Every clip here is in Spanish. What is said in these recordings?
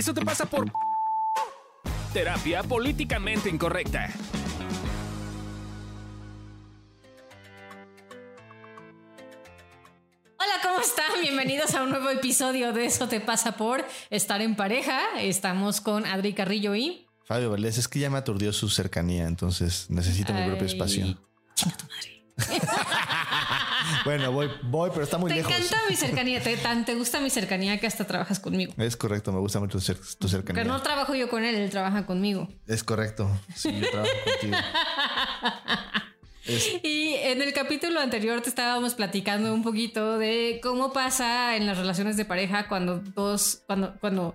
Eso te pasa por terapia políticamente incorrecta. Hola, ¿cómo están? Bienvenidos a un nuevo episodio de Eso te pasa por estar en pareja. Estamos con Adri Carrillo y Fabio Valdés, es que ya me aturdió su cercanía, entonces necesito mi propio espacio. Chinga tu madre. Bueno, voy, voy, pero está muy Te lejos. encanta mi cercanía, te, tan te gusta mi cercanía que hasta trabajas conmigo. Es correcto, me gusta mucho tu, cer- tu cercanía. Pero no trabajo yo con él, él trabaja conmigo. Es correcto. Sí, yo trabajo contigo. Es- Y en el capítulo anterior te estábamos platicando un poquito de cómo pasa en las relaciones de pareja cuando dos, cuando, cuando,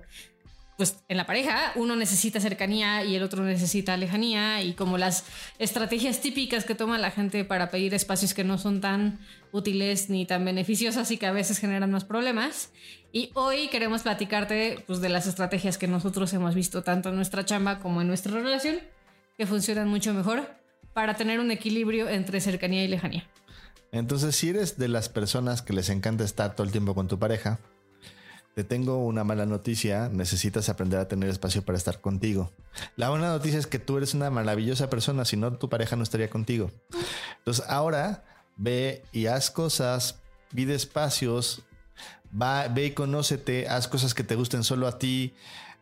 pues en la pareja uno necesita cercanía y el otro necesita lejanía y como las estrategias típicas que toma la gente para pedir espacios que no son tan útiles ni tan beneficiosas y que a veces generan más problemas. Y hoy queremos platicarte pues, de las estrategias que nosotros hemos visto tanto en nuestra chamba como en nuestra relación que funcionan mucho mejor para tener un equilibrio entre cercanía y lejanía. Entonces, si eres de las personas que les encanta estar todo el tiempo con tu pareja, te tengo una mala noticia. Necesitas aprender a tener espacio para estar contigo. La buena noticia es que tú eres una maravillosa persona, si no, tu pareja no estaría contigo. Entonces, ahora ve y haz cosas, pide espacios, va, ve y conócete, haz cosas que te gusten solo a ti.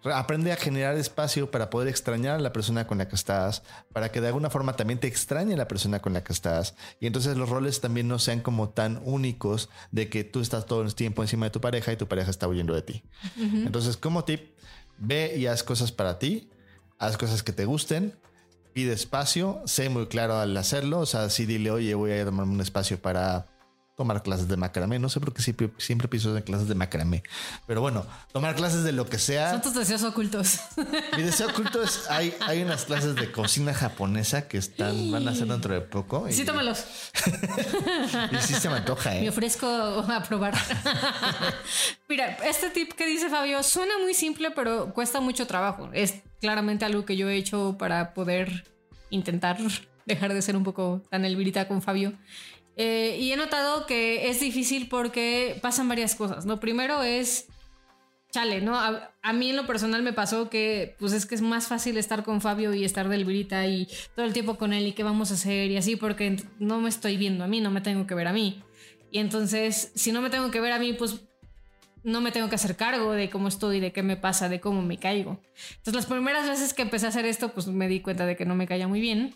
Re- Aprende a generar espacio para poder extrañar a la persona con la que estás, para que de alguna forma también te extrañe la persona con la que estás. Y entonces los roles también no sean como tan únicos de que tú estás todo el tiempo encima de tu pareja y tu pareja está huyendo de ti. Entonces, como tip, ve y haz cosas para ti, haz cosas que te gusten, pide espacio, sé muy claro al hacerlo. O sea, sí dile, oye, voy a tomarme un espacio para tomar clases de macramé. No sé por qué siempre, siempre pienso en clases de macramé. Pero bueno, tomar clases de lo que sea. Son tus deseos ocultos. Mi deseo oculto es, hay, hay unas clases de cocina japonesa que están, van a ser dentro de poco. Y, Sí, tómalos. y sí se me antoja, Me ¿eh? ofrezco a probar. Mira, este tip que dice Fabio suena muy simple, pero cuesta mucho trabajo. Es claramente algo que yo he hecho para poder intentar dejar de ser un poco tan elvirita con Fabio. Eh, y he notado que es difícil porque pasan varias cosas. Lo primero es chale, ¿no? A, a mí en lo personal me pasó que, pues es que es más fácil estar con Fabio y estar del Virita y todo el tiempo con él y qué vamos a hacer y así, porque no me estoy viendo a mí, no me tengo que ver a mí. Y entonces, si no me tengo que ver a mí, pues no me tengo que hacer cargo de cómo estoy, de qué me pasa, de cómo me caigo. Entonces, las primeras veces que empecé a hacer esto, pues me di cuenta de que no me caía muy bien.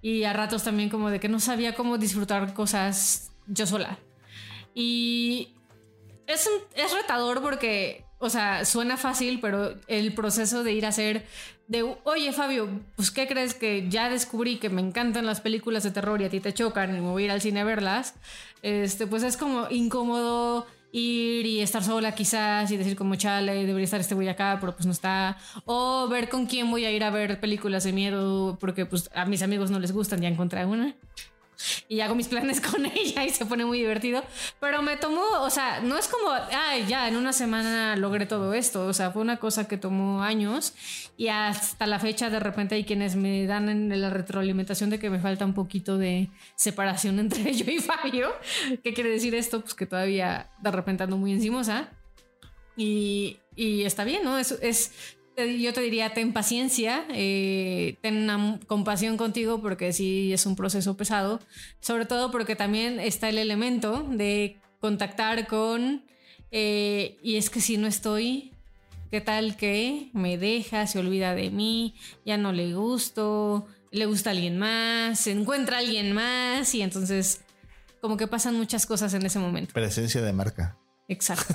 Y a ratos también como de que no sabía cómo disfrutar cosas yo sola. Y es, es retador porque, o sea, suena fácil, pero el proceso de ir a hacer de, oye Fabio, pues ¿qué crees que ya descubrí que me encantan las películas de terror y a ti te chocan y me voy ir al cine a verlas? Este, pues es como incómodo ir y estar sola quizás y decir como chale, debería estar este güey acá, pero pues no está. O ver con quién voy a ir a ver películas de miedo porque pues a mis amigos no les gustan, ya encontré una y hago mis planes con ella y se pone muy divertido. Pero me tomó, o sea, no es como, ay, ya en una semana logré todo esto. O sea, fue una cosa que tomó años y hasta la fecha de repente hay quienes me dan en la retroalimentación de que me falta un poquito de separación entre yo y Fabio. ¿Qué quiere decir esto? Pues que todavía de repente ando muy encimosa. Y, y está bien, ¿no? Es, es, yo te diría, ten paciencia, eh, ten compasión contigo porque sí es un proceso pesado, sobre todo porque también está el elemento de contactar con, eh, y es que si no estoy, ¿qué tal que me deja, se olvida de mí, ya no le gusto, le gusta a alguien más, se encuentra a alguien más y entonces como que pasan muchas cosas en ese momento. Presencia de marca. Exacto.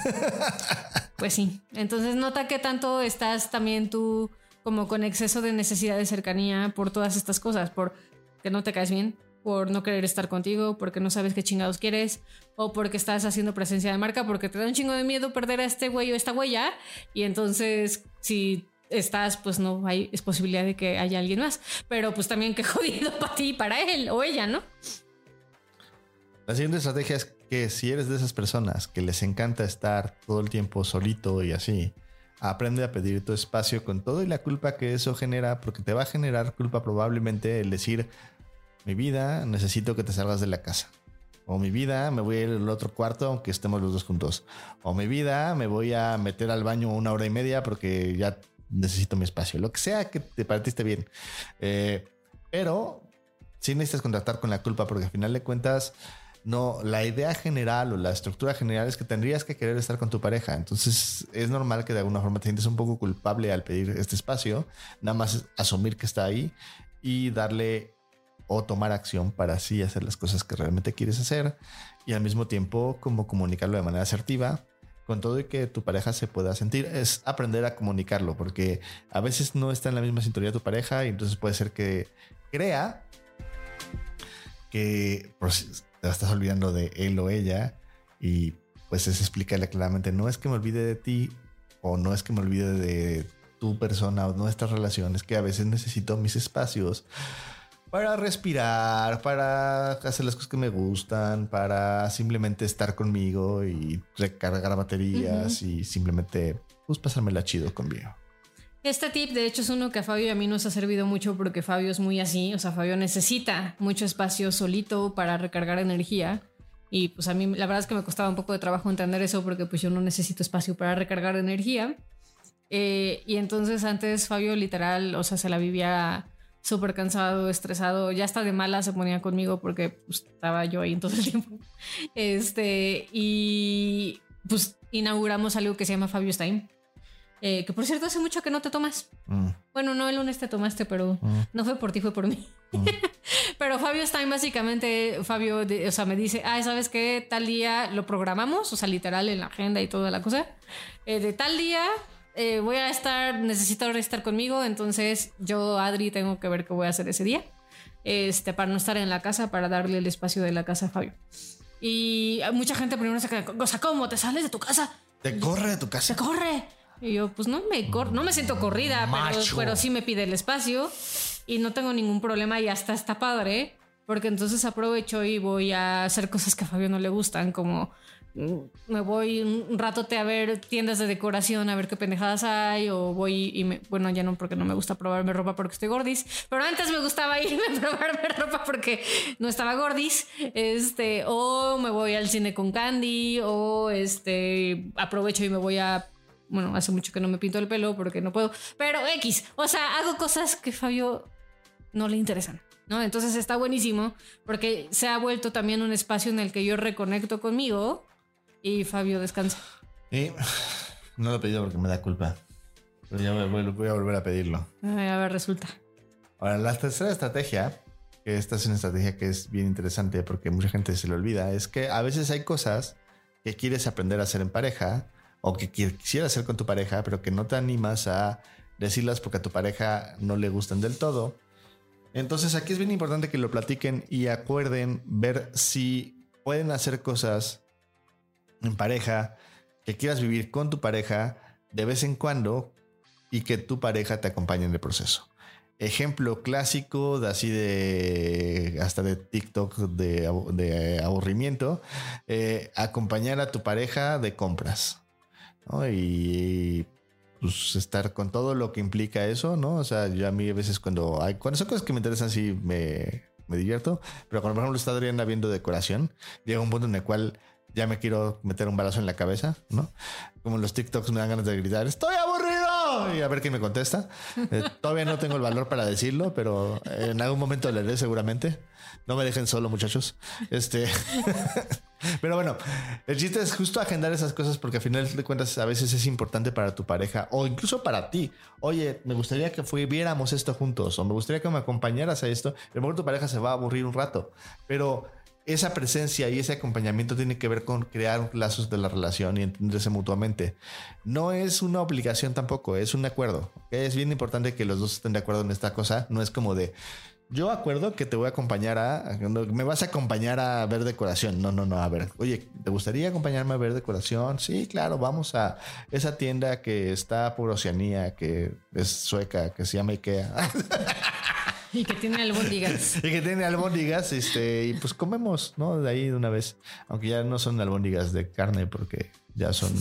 pues sí. Entonces nota que tanto estás también tú como con exceso de necesidad de cercanía por todas estas cosas, por que no te caes bien, por no querer estar contigo, porque no sabes qué chingados quieres, o porque estás haciendo presencia de marca, porque te da un chingo de miedo perder a este güey o esta huella, y entonces si estás, pues no hay es posibilidad de que haya alguien más, pero pues también qué jodido para ti y para él o ella, ¿no? La siguiente estrategia es si eres de esas personas que les encanta estar todo el tiempo solito y así, aprende a pedir tu espacio con todo y la culpa que eso genera, porque te va a generar culpa probablemente el decir, mi vida, necesito que te salgas de la casa. O mi vida, me voy a ir al otro cuarto aunque estemos los dos juntos. O mi vida, me voy a meter al baño una hora y media porque ya necesito mi espacio. Lo que sea que te partiste bien. Eh, pero sí necesitas contactar con la culpa porque al final de cuentas, no, la idea general o la estructura general es que tendrías que querer estar con tu pareja. Entonces es normal que de alguna forma te sientes un poco culpable al pedir este espacio. Nada más asumir que está ahí y darle o tomar acción para así hacer las cosas que realmente quieres hacer y al mismo tiempo como comunicarlo de manera asertiva con todo y que tu pareja se pueda sentir es aprender a comunicarlo porque a veces no está en la misma sintonía tu pareja y entonces puede ser que crea que pues, te estás olvidando de él o ella y pues es explicarle claramente no es que me olvide de ti o no es que me olvide de tu persona o nuestras relaciones que a veces necesito mis espacios para respirar, para hacer las cosas que me gustan, para simplemente estar conmigo y recargar baterías y simplemente pues pasármela chido conmigo. Este tip, de hecho, es uno que a Fabio y a mí nos ha servido mucho porque Fabio es muy así. O sea, Fabio necesita mucho espacio solito para recargar energía. Y pues a mí la verdad es que me costaba un poco de trabajo entender eso porque pues yo no necesito espacio para recargar energía. Eh, y entonces antes Fabio literal, o sea, se la vivía súper cansado, estresado, ya está de mala se ponía conmigo porque pues, estaba yo ahí todo el tiempo. Este, y pues inauguramos algo que se llama Fabio Time. Eh, que por cierto hace mucho que no te tomas. Mm. Bueno, no el lunes te tomaste, pero mm. no fue por ti, fue por mí. Mm. pero Fabio Stein básicamente, Fabio, o sea, me dice, ah, ¿sabes qué? Tal día lo programamos, o sea, literal en la agenda y toda la cosa. Eh, de tal día eh, voy a estar, necesito estar conmigo, entonces yo, Adri, tengo que ver qué voy a hacer ese día, este, para no estar en la casa, para darle el espacio de la casa a Fabio. Y mucha gente primero se queda, o sea, ¿cómo? ¿Te sales de tu casa? Te corre de tu casa. Te corre. Y yo, pues no me, no me siento corrida, pero, pero, sí me pide el espacio y no tengo ningún problema y hasta está padre, porque entonces aprovecho y voy a hacer cosas que a Fabio no le gustan, como me voy un ratote a ver tiendas de decoración, a ver qué pendejadas hay, o voy y me, bueno, ya no porque no me gusta probarme ropa porque estoy gordis, pero antes me gustaba irme a probarme ropa porque no estaba gordis, este, o me voy al cine con Candy, o este, aprovecho y me voy a, bueno, hace mucho que no me pinto el pelo porque no puedo, pero X, o sea, hago cosas que Fabio no le interesan. ¿No? Entonces está buenísimo porque se ha vuelto también un espacio en el que yo reconecto conmigo y Fabio descansa. Y no lo he pedido porque me da culpa. Pero ya voy, a volver a pedirlo. A ver, resulta. Ahora, la tercera estrategia, que esta es una estrategia que es bien interesante porque mucha gente se le olvida, es que a veces hay cosas que quieres aprender a hacer en pareja o que quisieras hacer con tu pareja, pero que no te animas a decirlas porque a tu pareja no le gustan del todo. Entonces aquí es bien importante que lo platiquen y acuerden ver si pueden hacer cosas en pareja, que quieras vivir con tu pareja de vez en cuando y que tu pareja te acompañe en el proceso. Ejemplo clásico de así de hasta de TikTok de, aburrimiento, eh, acompañar a tu pareja de compras y pues, estar con todo lo que implica eso, ¿no? O sea, yo a mí a veces cuando hay, cuando son cosas que me interesan, sí me, me divierto, pero cuando por ejemplo está Adriana viendo decoración, llega un punto en el cual ya me quiero meter un balazo en la cabeza, ¿no? Como los TikToks me dan ganas de gritar, estoy y a ver quién me contesta. Eh, todavía no tengo el valor para decirlo, pero en algún momento le dé seguramente. No me dejen solo, muchachos. Este, pero bueno, el chiste es justo agendar esas cosas porque al final de cuentas a veces es importante para tu pareja o incluso para ti. Oye, me gustaría que viéramos esto juntos o me gustaría que me acompañaras a esto. A lo mejor tu pareja se va a aburrir un rato, pero esa presencia y ese acompañamiento tiene que ver con crear lazos de la relación y entenderse mutuamente. No es una obligación tampoco, es un acuerdo. Es bien importante que los dos estén de acuerdo en esta cosa. No es como de, yo acuerdo que te voy a acompañar a, me vas a acompañar a ver decoración. No, no, no, a ver, oye, ¿te gustaría acompañarme a ver decoración? Sí, claro, vamos a esa tienda que está por Oceanía, que es sueca, que se llama Ikea. Y que tiene albóndigas. y que tiene albóndigas, este, y pues comemos, ¿no? De ahí de una vez. Aunque ya no son albóndigas de carne porque ya son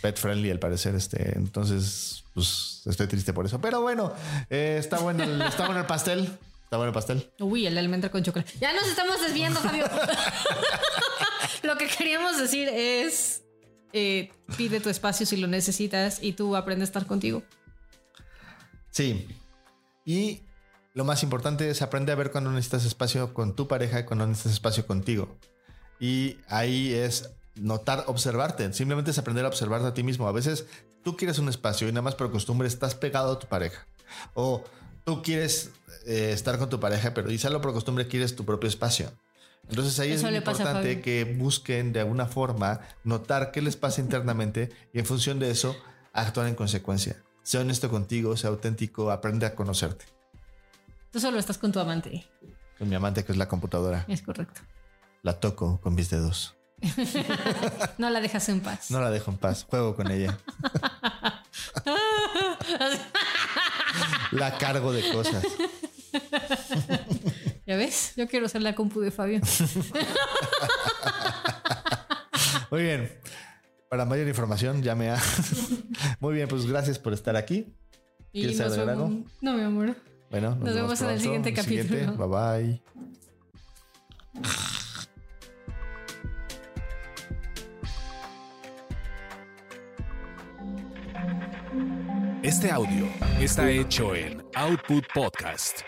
pet friendly al parecer, este. Entonces, pues estoy triste por eso. Pero bueno, eh, está bueno, el, está bueno el pastel. ¿Está bueno el pastel? Uy, el almendra con chocolate. Ya nos estamos desviando, Fabio. lo que queríamos decir es eh, pide tu espacio si lo necesitas y tú aprende a estar contigo. Sí. Y lo más importante es aprender a ver cuando necesitas espacio con tu pareja y cuando necesitas espacio contigo. Y ahí es notar, observarte. Simplemente es aprender a observarte a ti mismo. A veces tú quieres un espacio y nada más por costumbre estás pegado a tu pareja. O tú quieres eh, estar con tu pareja, pero y solo por costumbre quieres tu propio espacio. Entonces ahí Eso es muy importante que busquen de alguna forma notar qué les pasa internamente y en función de eso actuar en consecuencia. Sea honesto contigo, sea auténtico, aprende a conocerte. Tú solo estás con tu amante. Con mi amante que es la computadora, Es correcto. la toco con mis dedos. No la dejas en paz. No la dejo en paz, juego con ella. la cargo de cosas. ¿Ya ves? Yo quiero ser la compu de Fabio. Muy bien. Para mayor información, llame a. Muy bien, pues gracias por estar aquí. ¿Quieres agregar algo? No, mi amor. Bueno, nos, Nos vemos en el siguiente capítulo. Bye bye. Este audio está hecho en Output Podcast.